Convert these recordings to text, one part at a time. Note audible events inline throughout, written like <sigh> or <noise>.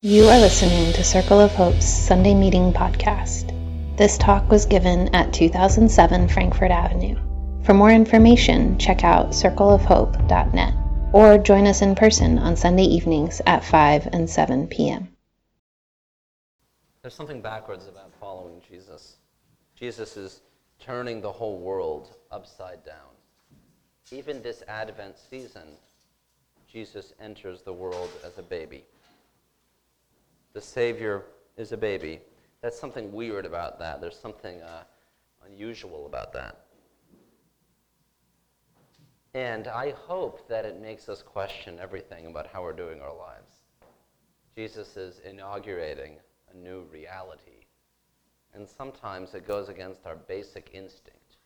You are listening to Circle of Hope's Sunday Meeting Podcast. This talk was given at 2007 Frankfurt Avenue. For more information, check out circleofhope.net or join us in person on Sunday evenings at 5 and 7 p.m. There's something backwards about following Jesus. Jesus is turning the whole world upside down. Even this Advent season, Jesus enters the world as a baby the Savior is a baby. That's something weird about that. There's something uh, unusual about that. And I hope that it makes us question everything about how we're doing our lives. Jesus is inaugurating a new reality. And sometimes it goes against our basic instinct.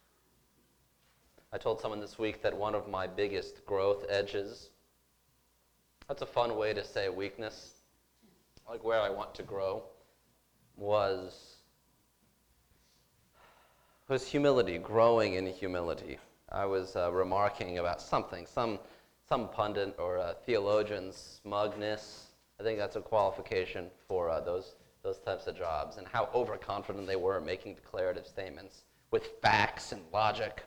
I told someone this week that one of my biggest growth edges, that's a fun way to say weakness, like where I want to grow, was was humility, growing in humility. I was uh, remarking about something, some some pundit or theologian's smugness. I think that's a qualification for uh, those those types of jobs, and how overconfident they were making declarative statements with facts and logic.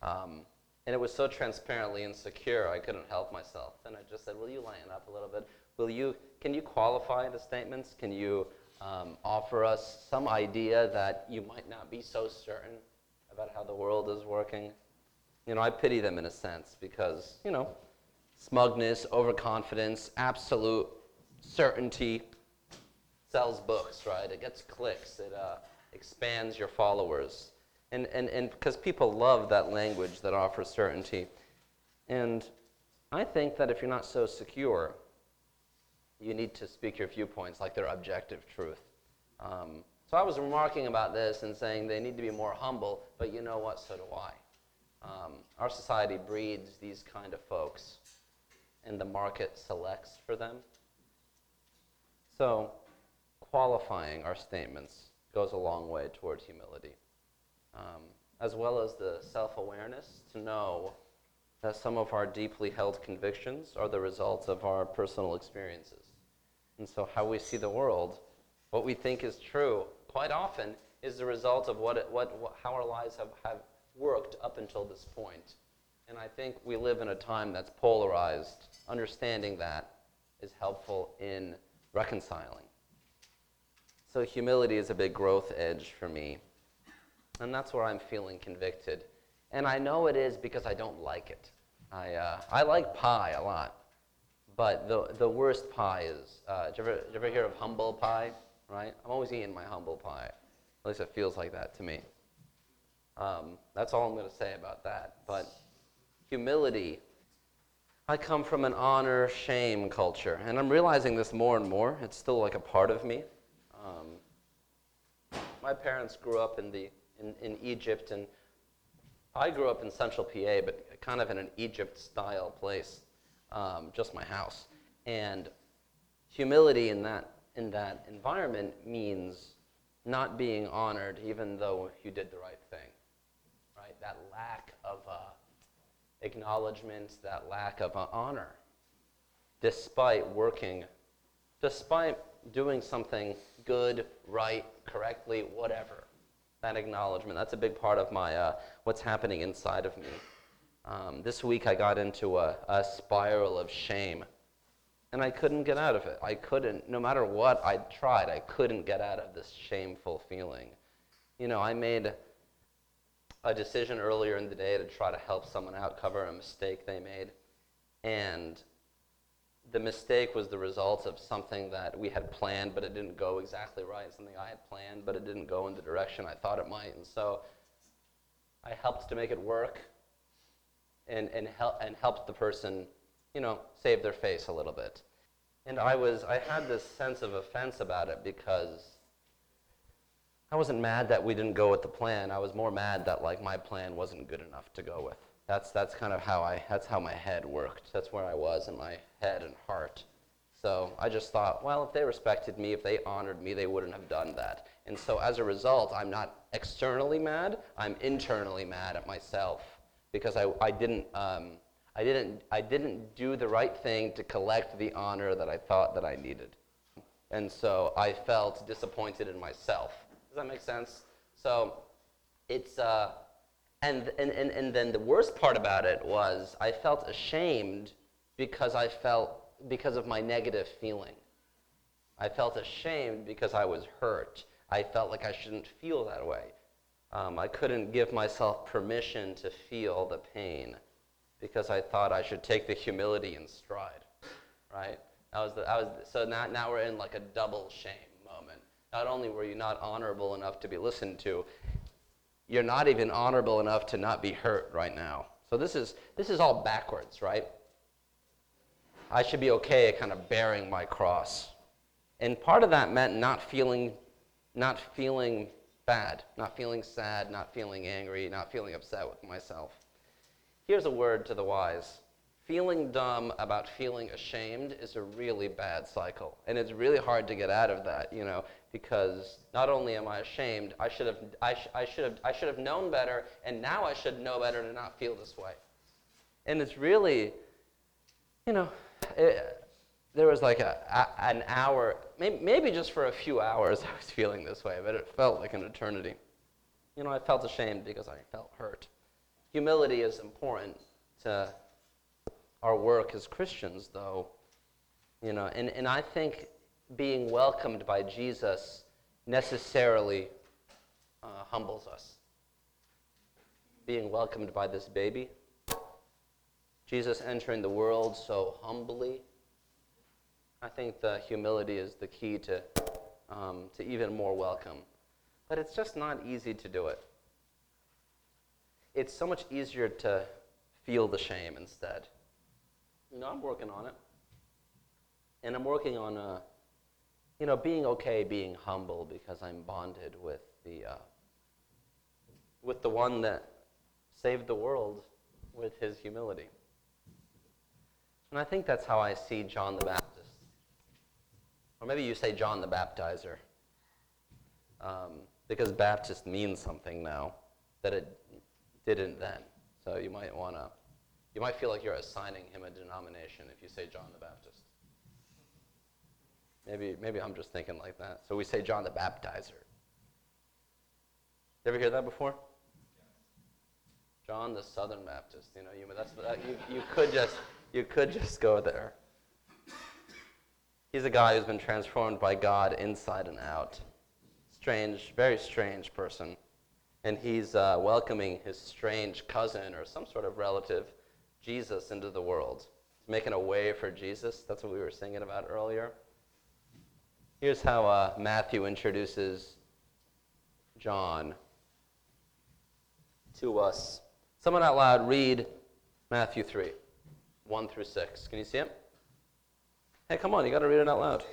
Um, and it was so transparently insecure, I couldn't help myself. And I just said, Will you lighten up a little bit? Will you, can you qualify the statements? Can you um, offer us some idea that you might not be so certain about how the world is working? You know, I pity them in a sense because, you know, smugness, overconfidence, absolute certainty sells books, right? It gets clicks, it uh, expands your followers. And, and, and because people love that language that offers certainty. And I think that if you're not so secure, you need to speak your viewpoints like they're objective truth. Um, so I was remarking about this and saying they need to be more humble, but you know what? So do I. Um, our society breeds these kind of folks, and the market selects for them. So qualifying our statements goes a long way towards humility, um, as well as the self awareness to know that some of our deeply held convictions are the results of our personal experiences. And so, how we see the world, what we think is true, quite often is the result of what, what, what, how our lives have, have worked up until this point. And I think we live in a time that's polarized. Understanding that is helpful in reconciling. So, humility is a big growth edge for me. And that's where I'm feeling convicted. And I know it is because I don't like it. I, uh, I like pie a lot. But the, the worst pie is, uh, did, you ever, did you ever hear of humble pie? Right? I'm always eating my humble pie. At least it feels like that to me. Um, that's all I'm going to say about that. But humility, I come from an honor shame culture. And I'm realizing this more and more. It's still like a part of me. Um, my parents grew up in, the, in, in Egypt, and I grew up in central PA, but kind of in an Egypt style place um, just my house. And humility in that, in that environment means not being honored even though you did the right thing. Right? That lack of uh, acknowledgement, that lack of uh, honor, despite working, despite doing something good, right, correctly, whatever. That acknowledgement, that's a big part of my, uh, what's happening inside of me. Um, this week I got into a, a spiral of shame, and I couldn't get out of it. I couldn't, no matter what I tried, I couldn't get out of this shameful feeling. You know, I made a decision earlier in the day to try to help someone out, cover a mistake they made, and the mistake was the result of something that we had planned, but it didn't go exactly right. Something I had planned, but it didn't go in the direction I thought it might. And so I helped to make it work and, and, help, and helped the person, you know, save their face a little bit. And I was, I had this sense of offense about it because I wasn't mad that we didn't go with the plan. I was more mad that like my plan wasn't good enough to go with. That's, that's kind of how I, that's how my head worked. That's where I was in my head and heart. So I just thought, well, if they respected me, if they honored me, they wouldn't have done that. And so as a result, I'm not externally mad, I'm internally mad at myself because I, I, didn't, um, I, didn't, I didn't do the right thing to collect the honor that I thought that I needed. And so I felt disappointed in myself. Does that make sense? So it's, uh, and, and, and, and then the worst part about it was I felt ashamed because I felt, because of my negative feeling. I felt ashamed because I was hurt. I felt like I shouldn't feel that way. Um, I couldn't give myself permission to feel the pain because I thought I should take the humility in stride, right? That was the, that was so now, now we're in like a double shame moment. Not only were you not honorable enough to be listened to, you're not even honorable enough to not be hurt right now. So this is, this is all backwards, right? I should be okay kind of bearing my cross. And part of that meant not feeling, not feeling bad, not feeling sad, not feeling angry, not feeling upset with myself. Here's a word to the wise. Feeling dumb about feeling ashamed is a really bad cycle. And it's really hard to get out of that, you know, because not only am I ashamed, I should have, I, sh- I should have, I should have known better, and now I should know better to not feel this way. And it's really, you know, it, there was like a, a, an hour, maybe, maybe just for a few hours, <laughs> I was feeling this way, but it felt like an eternity. You know, I felt ashamed because I felt hurt. Humility is important to our work as Christians, though. You know, and, and I think being welcomed by Jesus necessarily uh, humbles us. Being welcomed by this baby, Jesus entering the world so humbly I think the humility is the key to, um, to even more welcome. But it's just not easy to do it. It's so much easier to feel the shame instead. You know, I'm working on it. And I'm working on, uh, you know, being okay, being humble because I'm bonded with the, uh, with the one that saved the world with his humility. And I think that's how I see John the Baptist. Or maybe you say John the Baptizer. Um, because Baptist means something now that it didn't then. So you might want to, you might feel like you're assigning him a denomination if you say John the Baptist. Maybe, maybe I'm just thinking like that. So we say John the Baptizer. You ever hear that before? John the Southern Baptist. You know, you, that's, that, you, you, could just, you could just go there. He's a guy who's been transformed by God inside and out. Strange, very strange person. And he's uh, welcoming his strange cousin or some sort of relative, Jesus, into the world. He's making a way for Jesus. That's what we were singing about earlier. Here's how uh, Matthew introduces John to us. Someone out loud read Matthew 3, 1 through 6. Can you see it? Hey, come on, you got to read it out loud.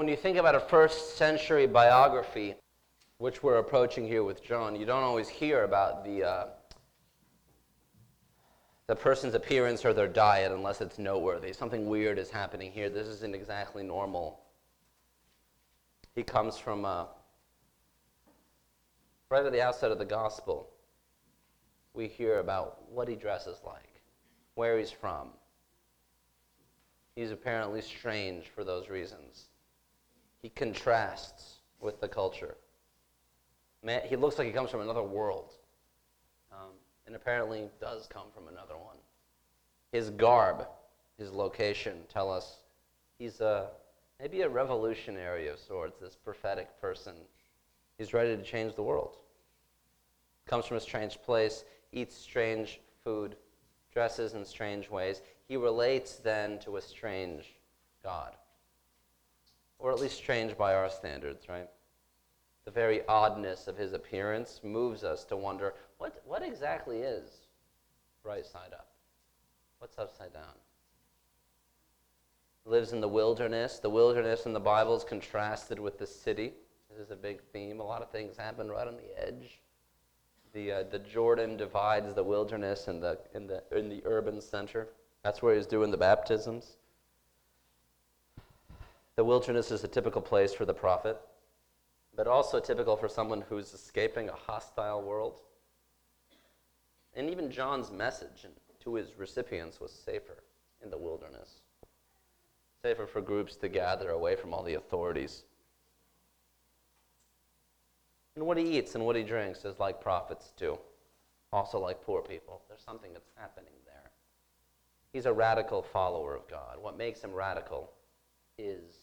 When you think about a first century biography, which we're approaching here with John, you don't always hear about the, uh, the person's appearance or their diet unless it's noteworthy. Something weird is happening here. This isn't exactly normal. He comes from uh, right at the outset of the gospel. We hear about what he dresses like, where he's from. He's apparently strange for those reasons he contrasts with the culture. Man, he looks like he comes from another world, um, and apparently does come from another one. His garb, his location tell us he's a, maybe a revolutionary of sorts, this prophetic person. He's ready to change the world. Comes from a strange place, eats strange food, dresses in strange ways. He relates then to a strange God or at least strange by our standards, right? the very oddness of his appearance moves us to wonder what, what exactly is right side up? What's upside down? Lives in the wilderness. The wilderness in the Bible is contrasted with the city. This is a big theme. A lot of things happen right on the edge. The, uh, the Jordan divides the wilderness and the, in, the, in the urban center. That's where he's doing the baptisms. The wilderness is a typical place for the prophet, but also typical for someone who's escaping a hostile world. And even John's message to his recipients was safer in the wilderness, safer for groups to gather away from all the authorities. And what he eats and what he drinks is like prophets do, also like poor people. There's something that's happening there. He's a radical follower of God. What makes him radical is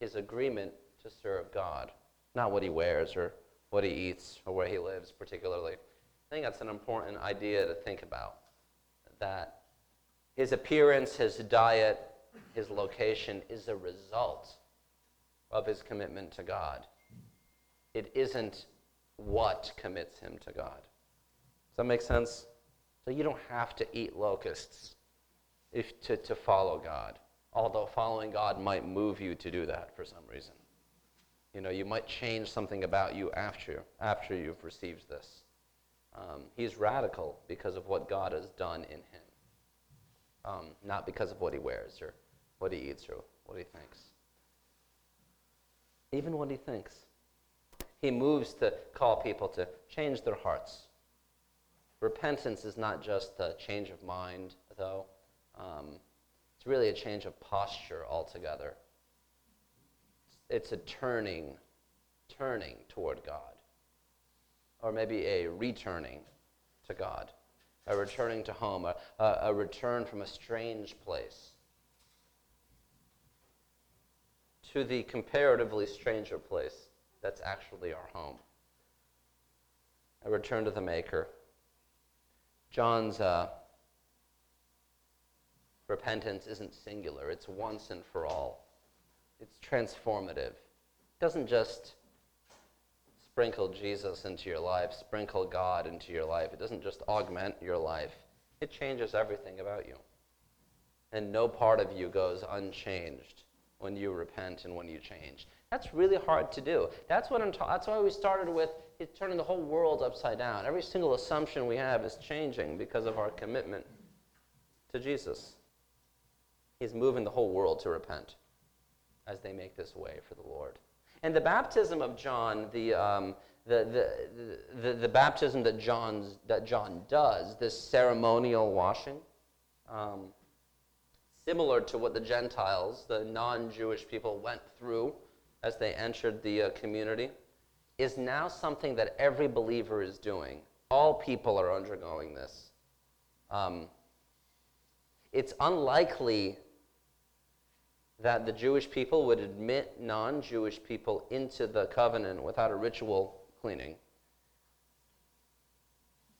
his agreement to serve God, not what he wears or what he eats or where he lives particularly. I think that's an important idea to think about. That his appearance, his diet, his location is a result of his commitment to God. It isn't what commits him to God. Does that make sense? So you don't have to eat locusts if, to, to follow God, although following God might move you to do that for some reason. You know, you might change something about you after, after you've received this. Um, he's radical because of what God has done in him, um, not because of what he wears or what he eats or what he thinks. Even what he thinks. He moves to call people to change their hearts. Repentance is not just a change of mind, though. Um, it's really a change of posture altogether. It's a turning, turning toward God or maybe a returning to God, a returning to home, a, a, a return from a strange place to the comparatively stranger place that's actually our home. A return to the Maker. John's uh, repentance isn't singular, it's once and for all. It's transformative. It doesn't just sprinkle Jesus into your life, sprinkle God into your life. It doesn't just augment your life, it changes everything about you. And no part of you goes unchanged when you repent and when you change. That's really hard to do. That's what I'm ta- that's why we started with turning the whole world upside down. Every single assumption we have is changing because of our commitment to Jesus. He's moving the whole world to repent as they make this way for the Lord. And the baptism of John, the, um, the, the, the, the, baptism that, John's, that John does, this ceremonial washing, um, similar to what the Gentiles, the non Jewish people, went through as they entered the uh, community, is now something that every believer is doing. All people are undergoing this. Um, it's unlikely that the Jewish people would admit non Jewish people into the covenant without a ritual cleaning.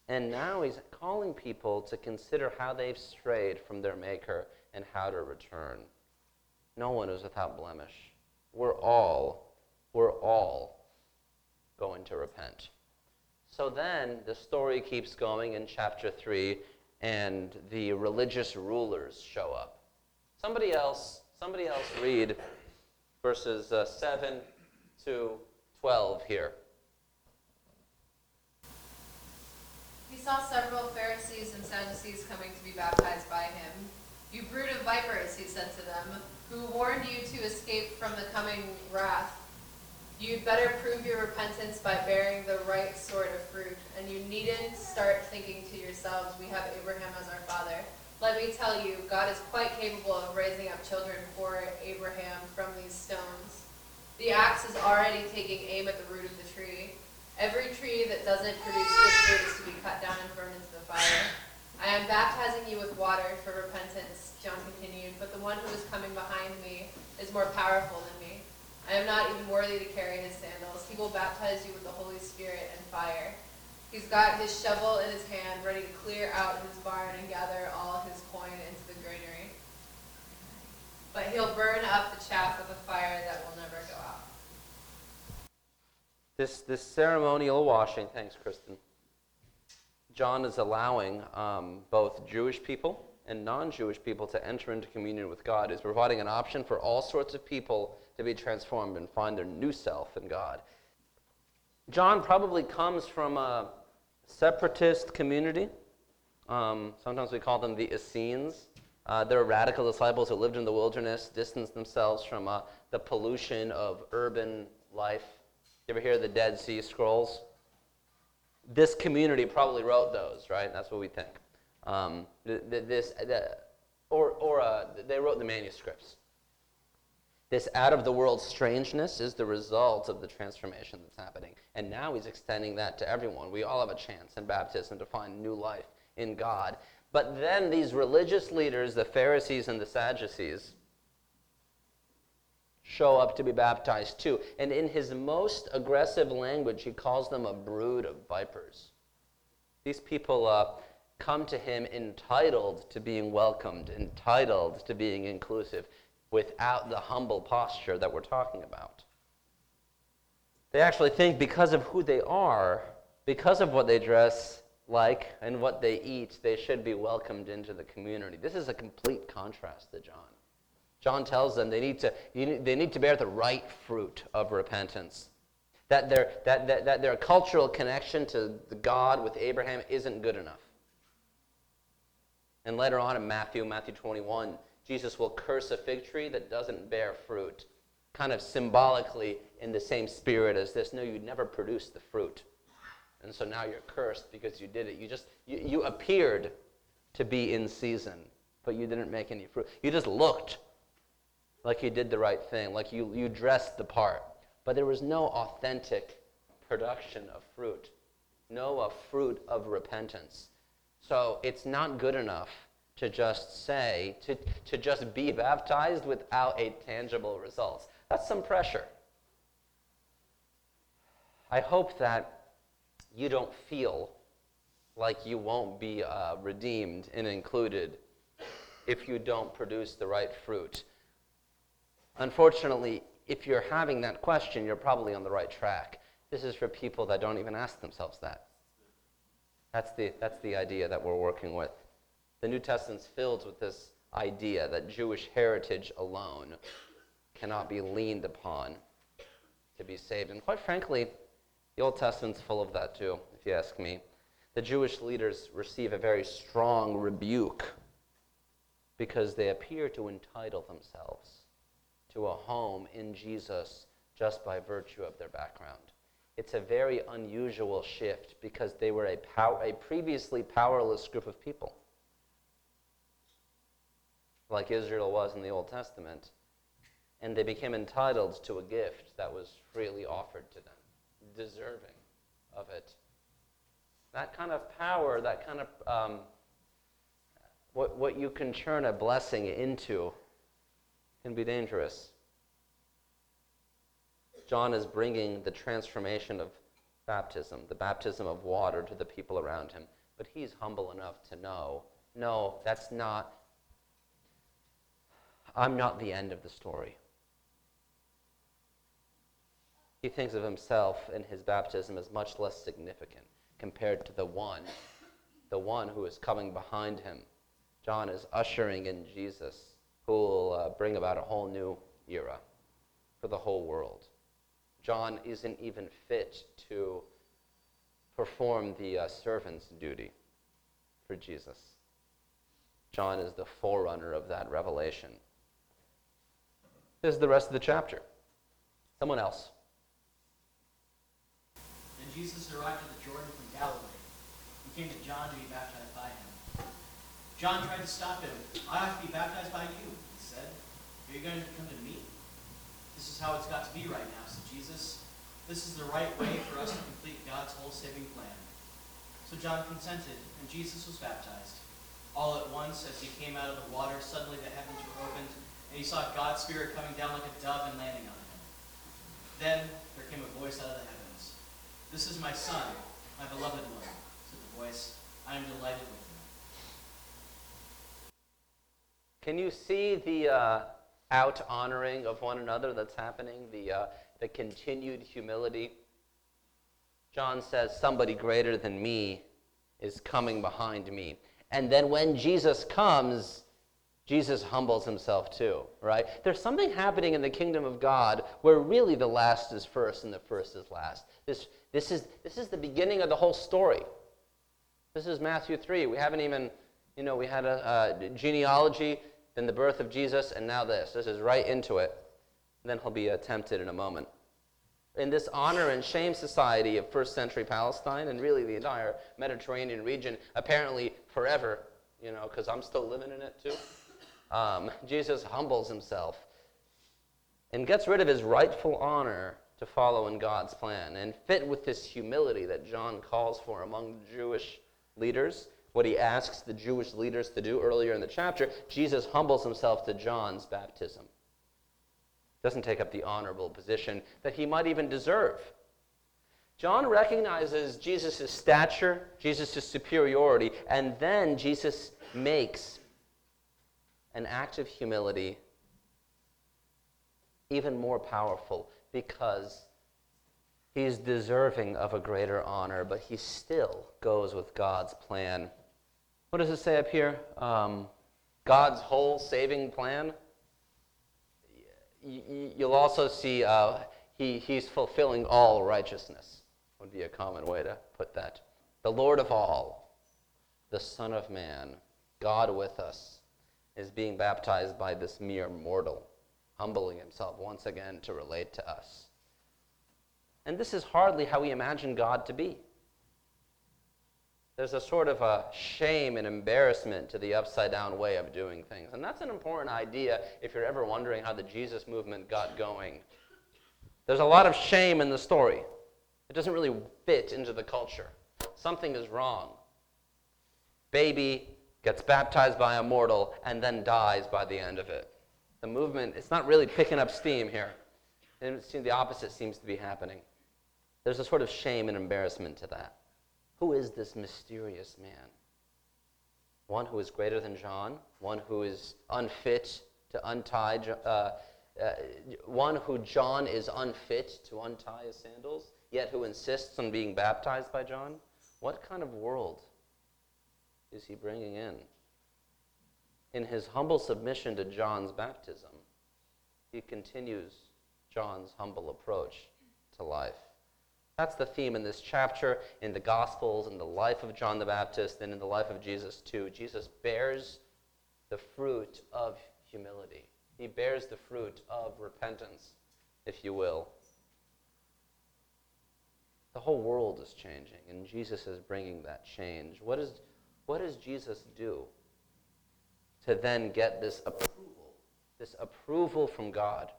And now he's calling people to consider how they've strayed from their Maker and how to return. No one is without blemish. We're all, we're all going to repent. So then the story keeps going in chapter 3, and the religious rulers show up. Somebody else Somebody else read verses uh, 7 to 12 here. He saw several Pharisees and Sadducees coming to be baptized by him. You brood of vipers, he said to them, who warned you to escape from the coming wrath. You'd better prove your repentance by bearing the right sort of fruit, and you needn't start thinking to yourselves, we have Abraham as our father. Let me tell you, God is quite capable of raising up children for Abraham from these stones. The axe is already taking aim at the root of the tree. Every tree that doesn't produce good fruit is to be cut down and burned into the fire. I am baptizing you with water for repentance, John continued, but the one who is coming behind me is more powerful than me. I am not even worthy to carry his sandals. He will baptize you with the Holy Spirit and fire. He's got his shovel in his hand, ready to clear out his barn and gather all his coin into the granary. But he'll burn up the chaff with a fire that will never go out. this, this ceremonial washing, thanks, Kristen. John is allowing um, both Jewish people and non Jewish people to enter into communion with God, He's providing an option for all sorts of people to be transformed and find their new self in God. John probably comes from a separatist community. Um, sometimes we call them the Essenes. Uh, they're radical disciples who lived in the wilderness, distanced themselves from uh, the pollution of urban life. You ever hear the Dead Sea Scrolls? This community probably wrote those, right? That's what we think. Um, this, or or uh, they wrote the manuscripts. This out of the world strangeness is the result of the transformation that's happening. And now he's extending that to everyone. We all have a chance in baptism to find new life in God. But then these religious leaders, the Pharisees and the Sadducees, show up to be baptized too. And in his most aggressive language, he calls them a brood of vipers. These people uh, come to him entitled to being welcomed, entitled to being inclusive, without the humble posture that we're talking about. They actually think because of who they are, because of what they dress like and what they eat, they should be welcomed into the community. This is a complete contrast to John. John tells them they need to, they need to bear the right fruit of repentance. That their, that, that, that their cultural connection to the God with Abraham isn't good enough. And later on in Matthew, Matthew 21, Jesus will curse a fig tree that doesn't bear fruit, kind of symbolically in the same spirit as this. No, you never produced the fruit. And so now you're cursed because you did it. You just, you, you appeared to be in season, but you didn't make any fruit. You just looked like you did the right thing, like you, you dressed the part. But there was no authentic production of fruit, no fruit of repentance. So it's not good enough to just say, to, to just be baptized without a tangible results. That's some pressure. I hope that you don't feel like you won't be uh, redeemed and included if you don't produce the right fruit. Unfortunately, if you're having that question, you're probably on the right track. This is for people that don't even ask themselves that. That's the, that's the idea that we're working with. The New Testament's filled with this idea that Jewish heritage alone cannot be leaned upon to be saved. And quite frankly, the Old Testament's full of that too, if you ask me. The Jewish leaders receive a very strong rebuke because they appear to entitle themselves to a home in Jesus just by virtue of their background. It's a very unusual shift because they were a, pow- a previously powerless group of people, like Israel was in the Old Testament, and they became entitled to a gift that was freely offered to them, deserving of it. That kind of power, that kind of um, what, what you can turn a blessing into can be dangerous. John is bringing the transformation of baptism, the baptism of water to the people around him. But he's humble enough to know no, that's not, I'm not the end of the story. He thinks of himself and his baptism as much less significant compared to the one, the one who is coming behind him. John is ushering in Jesus who will uh, bring about a whole new era for the whole world. John isn't even fit to perform the uh, servant's duty for Jesus. John is the forerunner of that revelation. Is the rest of the chapter. Someone else. Then Jesus arrived at the Jordan from Galilee. He came to John to be baptized by him. John tried to stop him. I have to be baptized by you, he said. Are you going to come to me? This is how it's got to be right now, said Jesus. This is the right way for us to complete God's whole saving plan. So John consented, and Jesus was baptized. All at once, as he came out of the water, suddenly the heavens were opened, and he saw God's Spirit coming down like a dove and landing on him. Then there came a voice out of the heavens. This is my son, my beloved one, said the voice. I am delighted with him. Can you see the uh, out honoring of one another that's happening, the, uh, the continued humility John says, Somebody greater than me is coming behind me. And then when Jesus comes, Jesus humbles himself too, right? There's something happening in the kingdom of God where really the last is first and the first is last. This, this, is, this is the beginning of the whole story. This is Matthew 3. We haven't even, you know, we had a, a genealogy, then the birth of Jesus, and now this. This is right into it. And then he'll be tempted in a moment. In this honor and shame society of first century Palestine and really the entire Mediterranean region, apparently forever, you know, because I'm still living in it too, um, Jesus humbles himself and gets rid of his rightful honor to follow in God's plan and fit with this humility that John calls for among Jewish leaders, what he asks the Jewish leaders to do earlier in the chapter, Jesus humbles himself to John's baptism. Doesn't take up the honorable position that he might even deserve. John recognizes Jesus' stature, Jesus' superiority, and then Jesus makes an act of humility even more powerful because He's deserving of a greater honor, but he still goes with God's plan. What does it say up here? Um, God's whole saving plan. You'll also see uh, he, he's fulfilling all righteousness, would be a common way to put that. The Lord of all, the Son of Man, God with us, is being baptized by this mere mortal, humbling himself once again to relate to us. And this is hardly how we imagine God to be. There's a sort of a shame and embarrassment to the upside down way of doing things. And that's an important idea if you're ever wondering how the Jesus movement got going. There's a lot of shame in the story. It doesn't really fit into the culture. Something is wrong. Baby gets baptized by a mortal and then dies by the end of it. The movement, it's not really picking up steam here. And the opposite seems to be happening. There's a sort of shame and embarrassment to that. Who is this mysterious man? One who is greater than John, one who is unfit to untie, uh, uh, one who John is unfit to untie his sandals, yet who insists on being baptized by John? What kind of world is he bringing in? In his humble submission to John's baptism, he continues John's humble approach to life. That's the theme in this chapter, in the Gospels, in the life of John the Baptist, and in the life of Jesus too. Jesus bears the fruit of humility. He bears the fruit of repentance, if you will. The whole world is changing, and Jesus is bringing that change. What, is, what does Jesus do to then get this approval, this approval from God?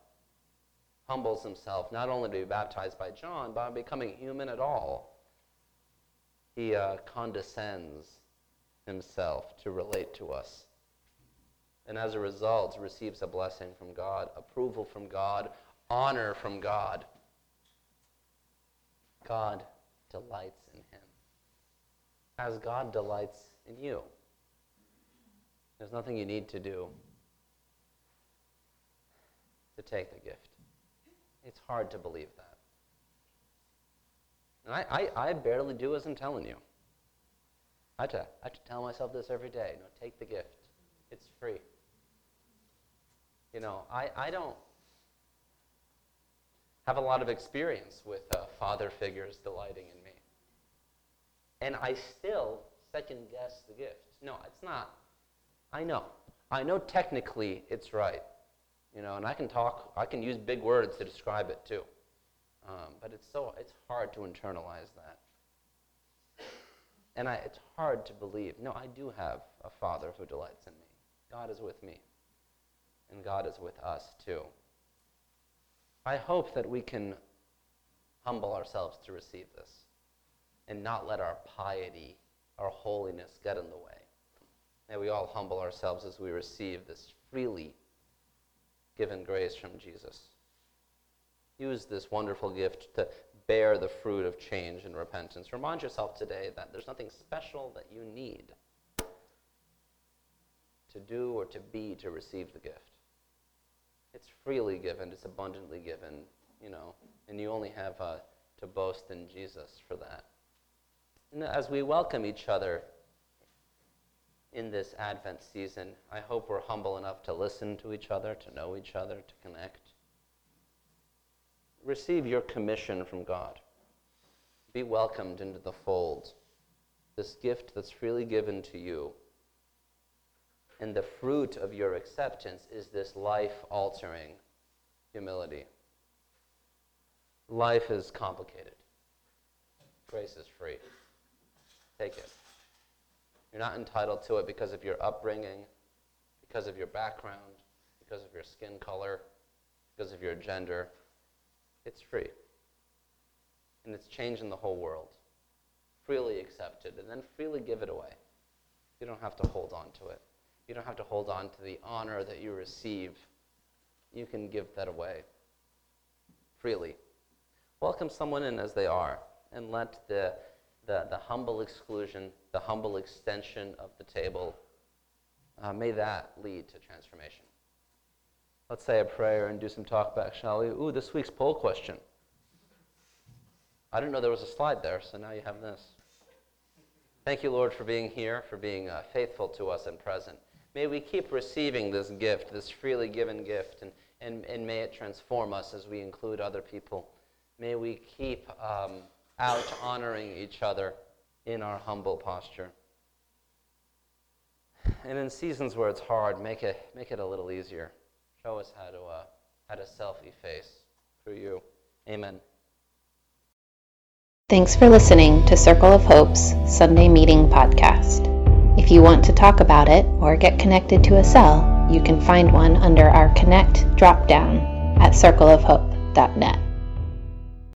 humbles himself not only to be baptized by John, but by becoming human at all. He uh, condescends himself to relate to us. And as a result, receives a blessing from God, approval from God, honor from God. God delights in him. As God delights in you. There's nothing you need to do to take the gift. It's hard to believe that. And I, I, I barely do as I'm telling you. I have, to, I have to tell myself this every day. No, take the gift. It's free. You know, I, I don't have a lot of experience with uh, father figures delighting in me. And I still second guess the gift. No, it's not. I know. I know technically it's right. You know, and I can talk, I can use big words to describe it too. Um, but it's so, it's hard to internalize that. And I, it's hard to believe. No, I do have a Father who delights in me. God is with me. And God is with us too. I hope that we can humble ourselves to receive this and not let our piety, our holiness get in the way. May we all humble ourselves as we receive this freely given grace from Jesus. Use this wonderful gift to bear the fruit of change and repentance. Remind yourself today that there's nothing special that you need to do or to be to receive the gift. It's freely given, it's abundantly given, you know, and you only have uh, to boast in Jesus for that. As we welcome each other in this Advent season, I hope we're humble enough to listen to each other, to know each other, to connect. Receive your commission from God. Be welcomed into the fold, this gift that's freely given to you. And the fruit of your acceptance is this life altering humility. Life is complicated, grace is free. Take it. You're not entitled to it because of your upbringing, because of your background, because of your skin color, because of your gender. It's free. And it's changing the whole world. Freely accepted, and then freely give it away. You don't have to hold on to it. You don't have to hold on to the honor that you receive. You can give that away freely. Welcome someone in as they are, and let the, the, the humble exclusion, the humble extension of the table, uh, may that lead to transformation. Let's say a prayer and do some talk back, shall we? Ooh, this week's poll question. I didn't know there was a slide there, so now you have this. Thank you, Lord, for being here, for being uh, faithful to us and present. May we keep receiving this gift, this freely given gift, and, and, and may it transform us as we include other people. May we keep um, out honoring each other in our humble posture. And in seasons where it's hard, make it, make it a little easier. Show us how to, uh, how to selfie face through you. Amen. Thanks for listening to Circle of Hope's Sunday Meeting Podcast. If you want to talk about it or get connected to a cell, you can find one under our Connect dropdown at circleofhope.net.